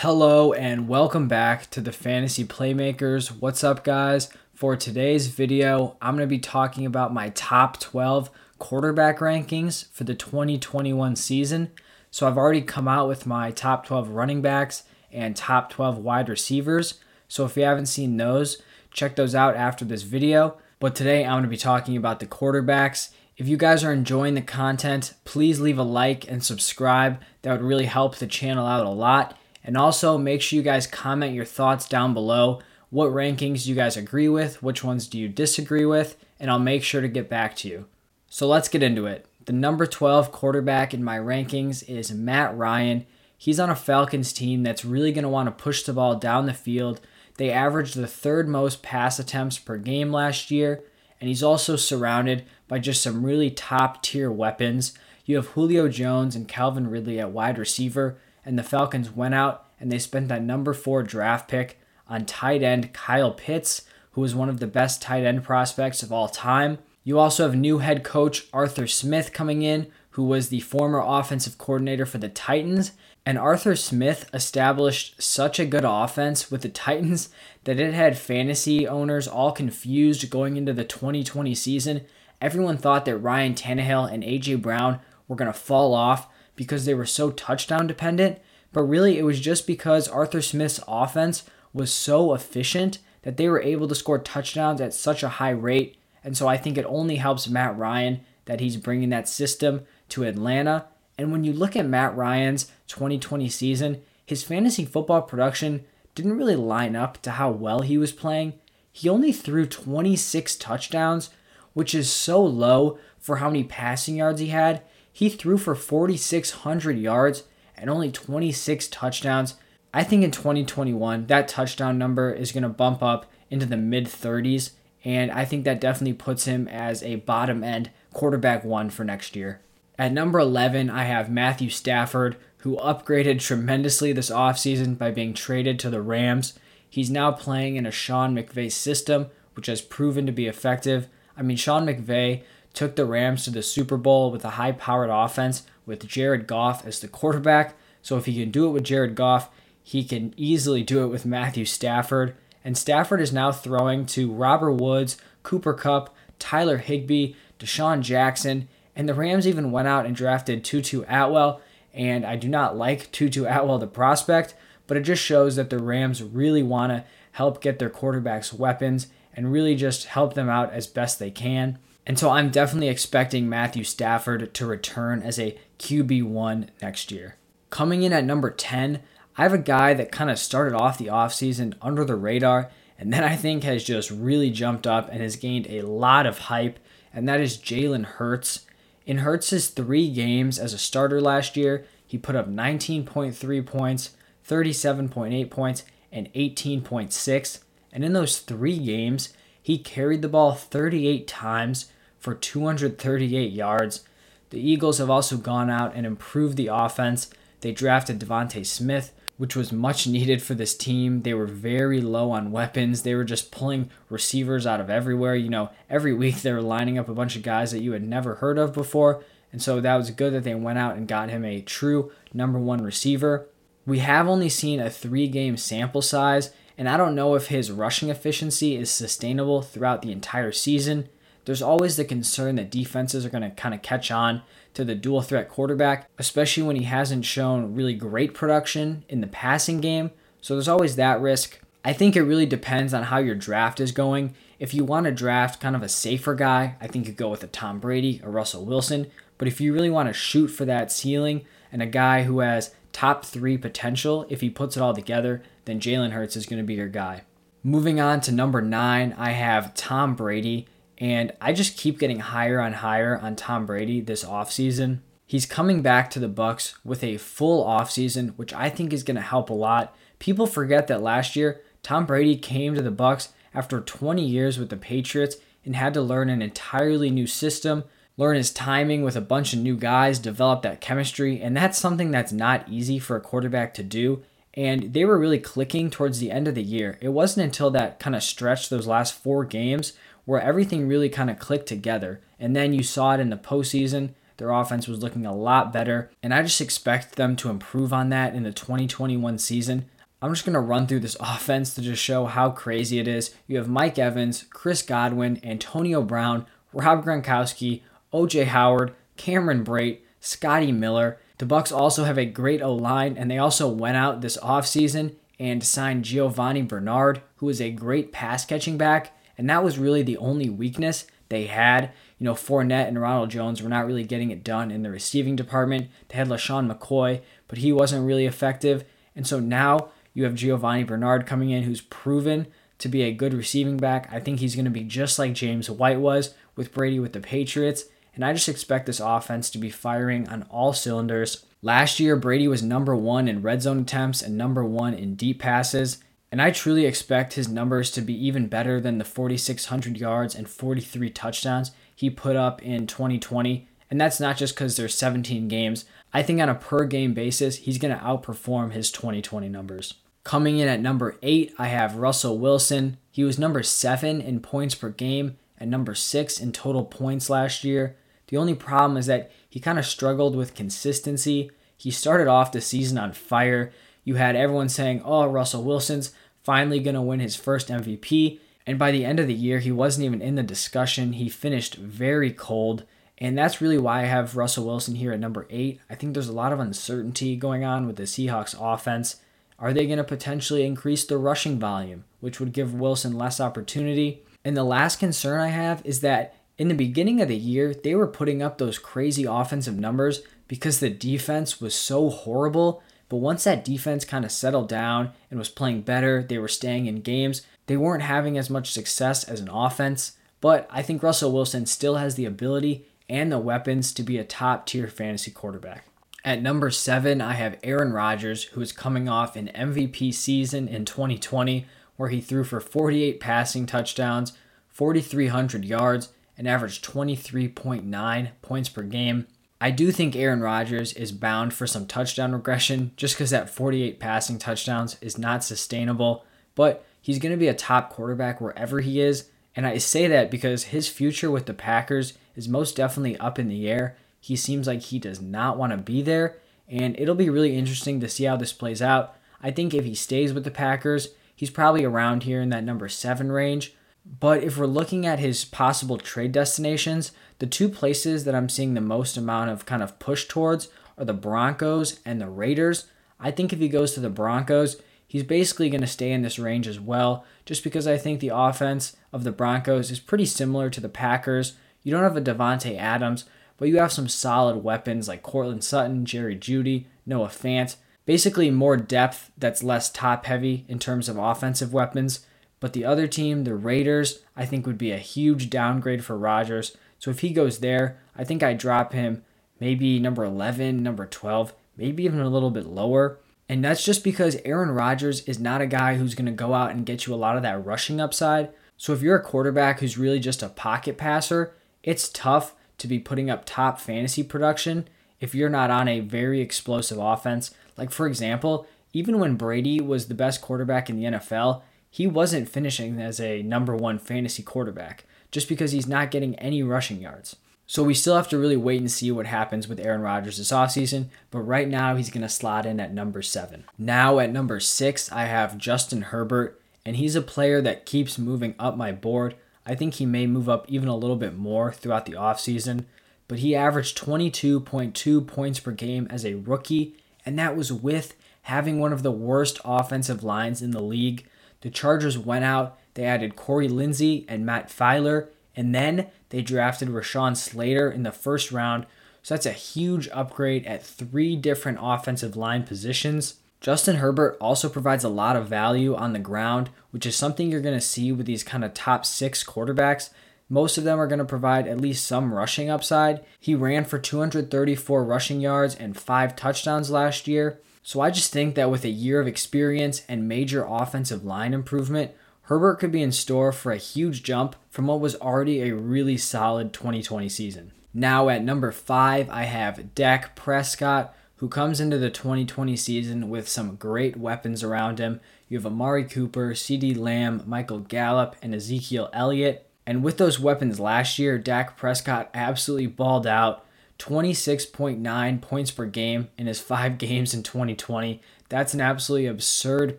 Hello and welcome back to the Fantasy Playmakers. What's up, guys? For today's video, I'm going to be talking about my top 12 quarterback rankings for the 2021 season. So, I've already come out with my top 12 running backs and top 12 wide receivers. So, if you haven't seen those, check those out after this video. But today, I'm going to be talking about the quarterbacks. If you guys are enjoying the content, please leave a like and subscribe. That would really help the channel out a lot. And also make sure you guys comment your thoughts down below. What rankings you guys agree with? Which ones do you disagree with? And I'll make sure to get back to you. So let's get into it. The number 12 quarterback in my rankings is Matt Ryan. He's on a Falcons team that's really going to want to push the ball down the field. They averaged the third most pass attempts per game last year, and he's also surrounded by just some really top tier weapons. You have Julio Jones and Calvin Ridley at wide receiver, and the Falcons went out and they spent that number four draft pick on tight end Kyle Pitts, who is one of the best tight end prospects of all time. You also have new head coach Arthur Smith coming in, who was the former offensive coordinator for the Titans. And Arthur Smith established such a good offense with the Titans that it had fantasy owners all confused going into the 2020 season. Everyone thought that Ryan Tannehill and A.J. Brown were going to fall off because they were so touchdown dependent, but really it was just because Arthur Smith's offense was so efficient that they were able to score touchdowns at such a high rate. And so I think it only helps Matt Ryan that he's bringing that system to Atlanta. And when you look at Matt Ryan's 2020 season, his fantasy football production didn't really line up to how well he was playing. He only threw 26 touchdowns, which is so low for how many passing yards he had. He threw for 4,600 yards and only 26 touchdowns. I think in 2021, that touchdown number is going to bump up into the mid 30s, and I think that definitely puts him as a bottom end quarterback one for next year. At number 11, I have Matthew Stafford, who upgraded tremendously this offseason by being traded to the Rams. He's now playing in a Sean McVay system, which has proven to be effective. I mean, Sean McVay took the Rams to the Super Bowl with a high powered offense with Jared Goff as the quarterback. So if he can do it with Jared Goff, he can easily do it with Matthew Stafford. And Stafford is now throwing to Robert Woods, Cooper Kupp, Tyler Higbee, DeSean Jackson, and the Rams even went out and drafted Tutu Atwell. And I do not like Tutu Atwell, the prospect, but it just shows that the Rams really want to help get their quarterbacks weapons and really just help them out as best they can. And so I'm definitely expecting Matthew Stafford to return as a QB1 next year. Coming in at number 10, I have a guy that kind of started off the offseason under the radar and then I think has just really jumped up and has gained a lot of hype, and that is Jalen Hurts. In Hurts' three games as a starter last year, he put up 19.3 points, 37.8 points, and 18.6. And in those three games, he carried the ball 38 times for 238 yards. The Eagles have also gone out and improved the offense. They drafted DeVonta Smith, which was much needed for this team. They were very low on weapons. They were just pulling receivers out of everywhere. You know, every week they were lining up a bunch of guys that you had never heard of before. And so that was good that they went out and got him a true number one receiver. We have only seen a three game sample size, and I don't know if his rushing efficiency is sustainable throughout the entire season there's always the concern that defenses are going to kind of catch on to the dual threat quarterback, especially when he hasn't shown really great production in the passing game. So there's always that risk. I think it really depends on how your draft is going. If you want to draft kind of a safer guy, I think you go with a Tom Brady or Russell Wilson. But if you really want to shoot for that ceiling and a guy who has top three potential, if he puts it all together, then Jalen Hurts is going to be your guy. Moving on to number nine, I have Tom Brady. And I just keep getting higher and higher on Tom Brady this offseason. He's coming back to the Bucs with a full offseason, which I think is going to help a lot. People forget that last year Tom Brady came to the Bucs after 20 years with the Patriots and had to learn an entirely new system, learn his timing with a bunch of new guys, develop that chemistry, and that's something that's not easy for a quarterback to do. And they were really clicking towards the end of the year. It wasn't until that kind of stretch, those last four games, where everything really kind of clicked together. And then you saw it in the postseason. their offense was looking a lot better, and I just expect them to improve on that in the 2021 season. I'm just going to run through this offense to just show how crazy it is. You have Mike Evans, Chris Godwin, Antonio Brown, Rob Gronkowski, OJ Howard, Cameron Brate, Scotty Miller. The Bucs also have a great O-line and they also went out this offseason and signed Giovani Bernard, who is a great pass catching back, and that was really the only weakness they had. You know, Fournette and Ronald Jones were not really getting it done in the receiving department. They had LeSean McCoy, but he wasn't really effective. And so now you have Giovani Bernard coming in, who's proven to be a good receiving back. I think he's going to be just like James White was with Brady with the Patriots. And I just expect this offense to be firing on all cylinders. Last year, Brady was number one in red zone attempts and number one in deep passes. And I truly expect his numbers to be even better than the 4,600 yards and 43 touchdowns he put up in 2020. And that's not just because there's 17 games. I think on a per game basis, he's going to outperform his 2020 numbers. Coming in at number eight, I have Russell Wilson. He was number seven in points per game and number six in total points last year. The only problem is that he kind of struggled with consistency. He started off the season on fire. You had everyone saying, oh, Russell Wilson's finally going to win his first MVP. And by the end of the year, he wasn't even in the discussion. He finished very cold. And that's really why I have Russell Wilson here at number eight. I think there's a lot of uncertainty going on with the Seahawks offense. Are they going to potentially increase the rushing volume, which would give Wilson less opportunity? And the last concern I have is that in the beginning of the year, they were putting up those crazy offensive numbers because the defense was so horrible. But once that defense kind of settled down and was playing better, they were staying in games, they weren't having as much success as an offense. But I think Russell Wilson still has the ability and the weapons to be a top tier fantasy quarterback. At number seven, I have Aaron Rodgers, who is coming off an MVP season in 2020 where he threw for 48 passing touchdowns, 4,300 yards, and averaged 23.9 points per game. I do think Aaron Rodgers is bound for some touchdown regression just because that 48 passing touchdowns is not sustainable, but he's going to be a top quarterback wherever he is. And I say that because his future with the Packers is most definitely up in the air. He seems like he does not want to be there, and it'll be really interesting to see how this plays out. I think if he stays with the Packers, he's probably around here in that number seven range. But if we're looking at his possible trade destinations, the two places that I'm seeing the most amount of kind of push towards are the Broncos and the Raiders. I think if he goes to the Broncos, he's basically going to stay in this range as well, just because I think the offense of the Broncos is pretty similar to the Packers. You don't have a Davante Adams, but you have some solid weapons like Courtland Sutton, Jerry Jeudy, Noah Fant. Basically, more depth that's less top heavy in terms of offensive weapons. But the other team, the Raiders, I think would be a huge downgrade for Rodgers. So if he goes there, I think I drop him maybe number 11, number 12, maybe even a little bit lower. And that's just because Aaron Rodgers is not a guy who's going to go out and get you a lot of that rushing upside. So if you're a quarterback who's really just a pocket passer, it's tough to be putting up top fantasy production if you're not on a very explosive offense. Like, for example, even when Brady was the best quarterback in the NFL, he wasn't finishing as a number one fantasy quarterback just because he's not getting any rushing yards. So we still have to really wait and see what happens with Aaron Rodgers this offseason, but right now he's going to slot in at number seven. Now at number six, I have Justin Herbert, and he's a player that keeps moving up my board. I think he may move up even a little bit more throughout the offseason, but he averaged 22.2 points per game as a rookie, and that was with having one of the worst offensive lines in the league. The Chargers went out, they added Corey Linsley and Matt Feiler, and then they drafted Rashawn Slater in the first round. So that's a huge upgrade at three different offensive line positions. Justin Herbert also provides a lot of value on the ground, which is something you're going to see with these kind of top six quarterbacks. Most of them are going to provide at least some rushing upside. He ran for 234 rushing yards and five touchdowns last year. So I just think that with a year of experience and major offensive line improvement, Herbert could be in store for a huge jump from what was already a really solid 2020 season. Now at number five, I have Dak Prescott, who comes into the 2020 season with some great weapons around him. You have Amari Cooper, CeeDee Lamb, Michael Gallup, and Ezekiel Elliott. And with those weapons last year, Dak Prescott absolutely balled out 26.9 points per game in his five games in 2020. That's an absolutely absurd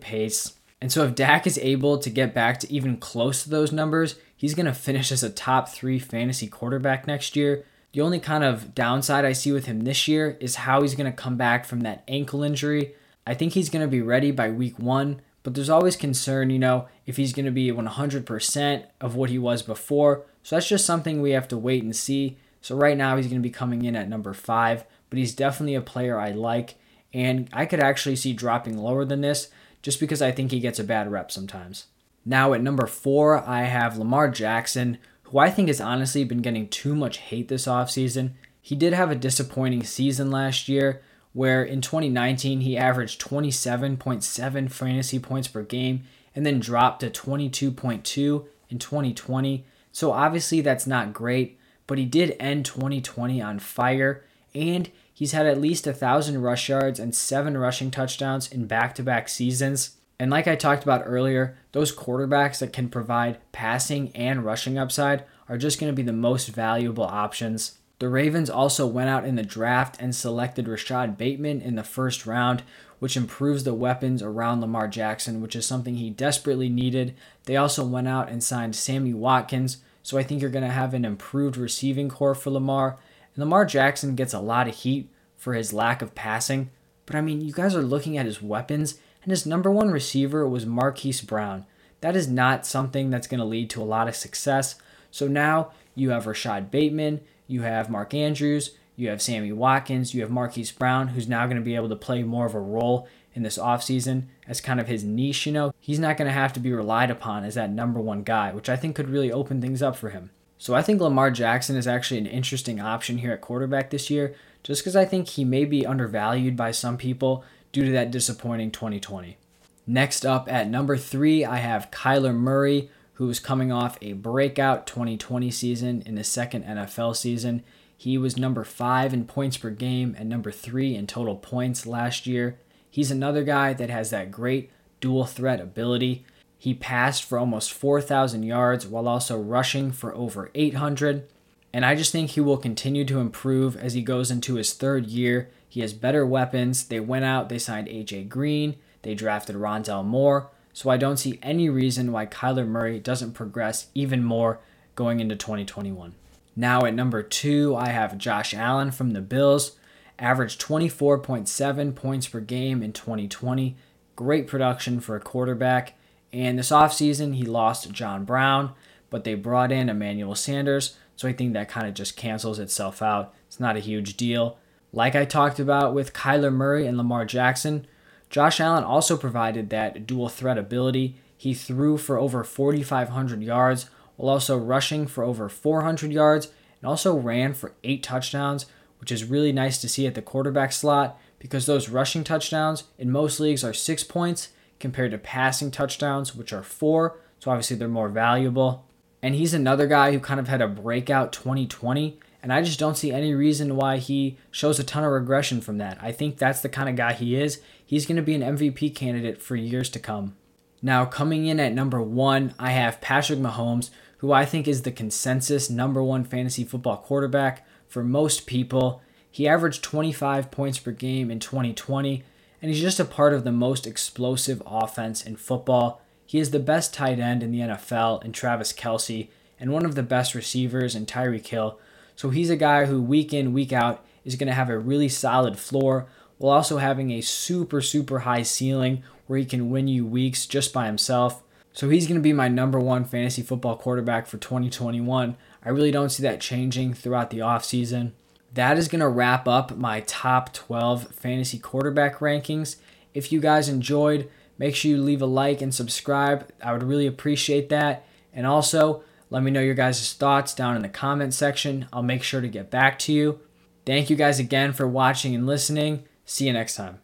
pace. And so, if Dak is able to get back to even close to those numbers, he's going to finish as a top three fantasy quarterback next year. The only kind of downside I see with him this year is how he's going to come back from that ankle injury. I think he's going to be ready by week one, but there's always concern, you know, if he's going to be 100% of what he was before. So that's just something we have to wait and see. So right now he's going to be coming in at number five, but he's definitely a player I like. And I could actually see dropping lower than this just because I think he gets a bad rep sometimes. Now at number four, I have Lamar Jackson, who I think has honestly been getting too much hate this offseason. He did have a disappointing season last year, where in 2019 he averaged 27.7 fantasy points per game and then dropped to 22.2 in 2020. So obviously that's not great, but he did end 2020 on fire and he's had at least a thousand rush yards and seven rushing touchdowns in back-to-back seasons. And like I talked about earlier, those quarterbacks that can provide passing and rushing upside are just going to be the most valuable options. The Ravens also went out in the draft and selected Rashod Bateman in the first round, which improves the weapons around Lamar Jackson, which is something he desperately needed. They also went out and signed Sammy Watkins, so I think you're going to have an improved receiving corps for Lamar. And Lamar Jackson gets a lot of heat for his lack of passing, but I mean, you guys are looking at his weapons, and his number one receiver was Marquise Brown. That is not something that's going to lead to a lot of success. So now you have Rashod Bateman, you have Mark Andrews, you have Sammy Watkins, you have Marquise Brown, who's now going to be able to play more of a role in this offseason as kind of his niche, you know. He's not going to have to be relied upon as that number one guy, which I think could really open things up for him. So I think Lamar Jackson is actually an interesting option here at quarterback this year, just because I think he may be undervalued by some people due to that disappointing 2020. Next up at number three, I have Kyler Murray, who is coming off a breakout 2020 season in his second NFL season. He was number five in points per game and number three in total points last year. He's another guy that has that great dual threat ability. He passed for almost 4,000 yards while also rushing for over 800. And I just think he will continue to improve as he goes into his third year. He has better weapons. They went out, they signed AJ Green, they drafted Rondale Moore. So I don't see any reason why Kyler Murray doesn't progress even more going into 2021. Now at number two, I have Josh Allen from the Bills averaged 24.7 points per game in 2020. Great production for a quarterback. And this offseason, he lost John Brown, but they brought in Emmanuel Sanders. So I think that kind of just cancels itself out. It's not a huge deal. Like I talked about with Kyler Murray and Lamar Jackson, Josh Allen also provided that dual threat ability. He threw for over 4,500 yards while also rushing for over 400 yards and also ran for eight touchdowns which is really nice to see at the quarterback slot because those rushing touchdowns in most leagues are six points compared to passing touchdowns, which are four. So obviously they're more valuable. And he's another guy who kind of had a breakout 2020. And I just don't see any reason why he shows a ton of regression from that. I think that's the kind of guy he is. He's going to be an MVP candidate for years to come. Now, coming in at number one, I have Patrick Mahomes, who I think is the consensus number one fantasy football quarterback for most people. He averaged 25 points per game in 2020, and he's just a part of the most explosive offense in football. He is the best tight end in the NFL in Travis Kelce and one of the best receivers in Tyreek Hill. So he's a guy who week in, week out is going to have a really solid floor while also having a super, super high ceiling where he can win you weeks just by himself. So he's going to be my number one fantasy football quarterback for 2021. I really don't see that changing throughout the offseason. That is going to wrap up my top 12 fantasy quarterback rankings. If you guys enjoyed, make sure you leave a like and subscribe. I would really appreciate that. And also, let me know your guys' thoughts down in the comment section. I'll make sure to get back to you. Thank you guys again for watching and listening. See you next time.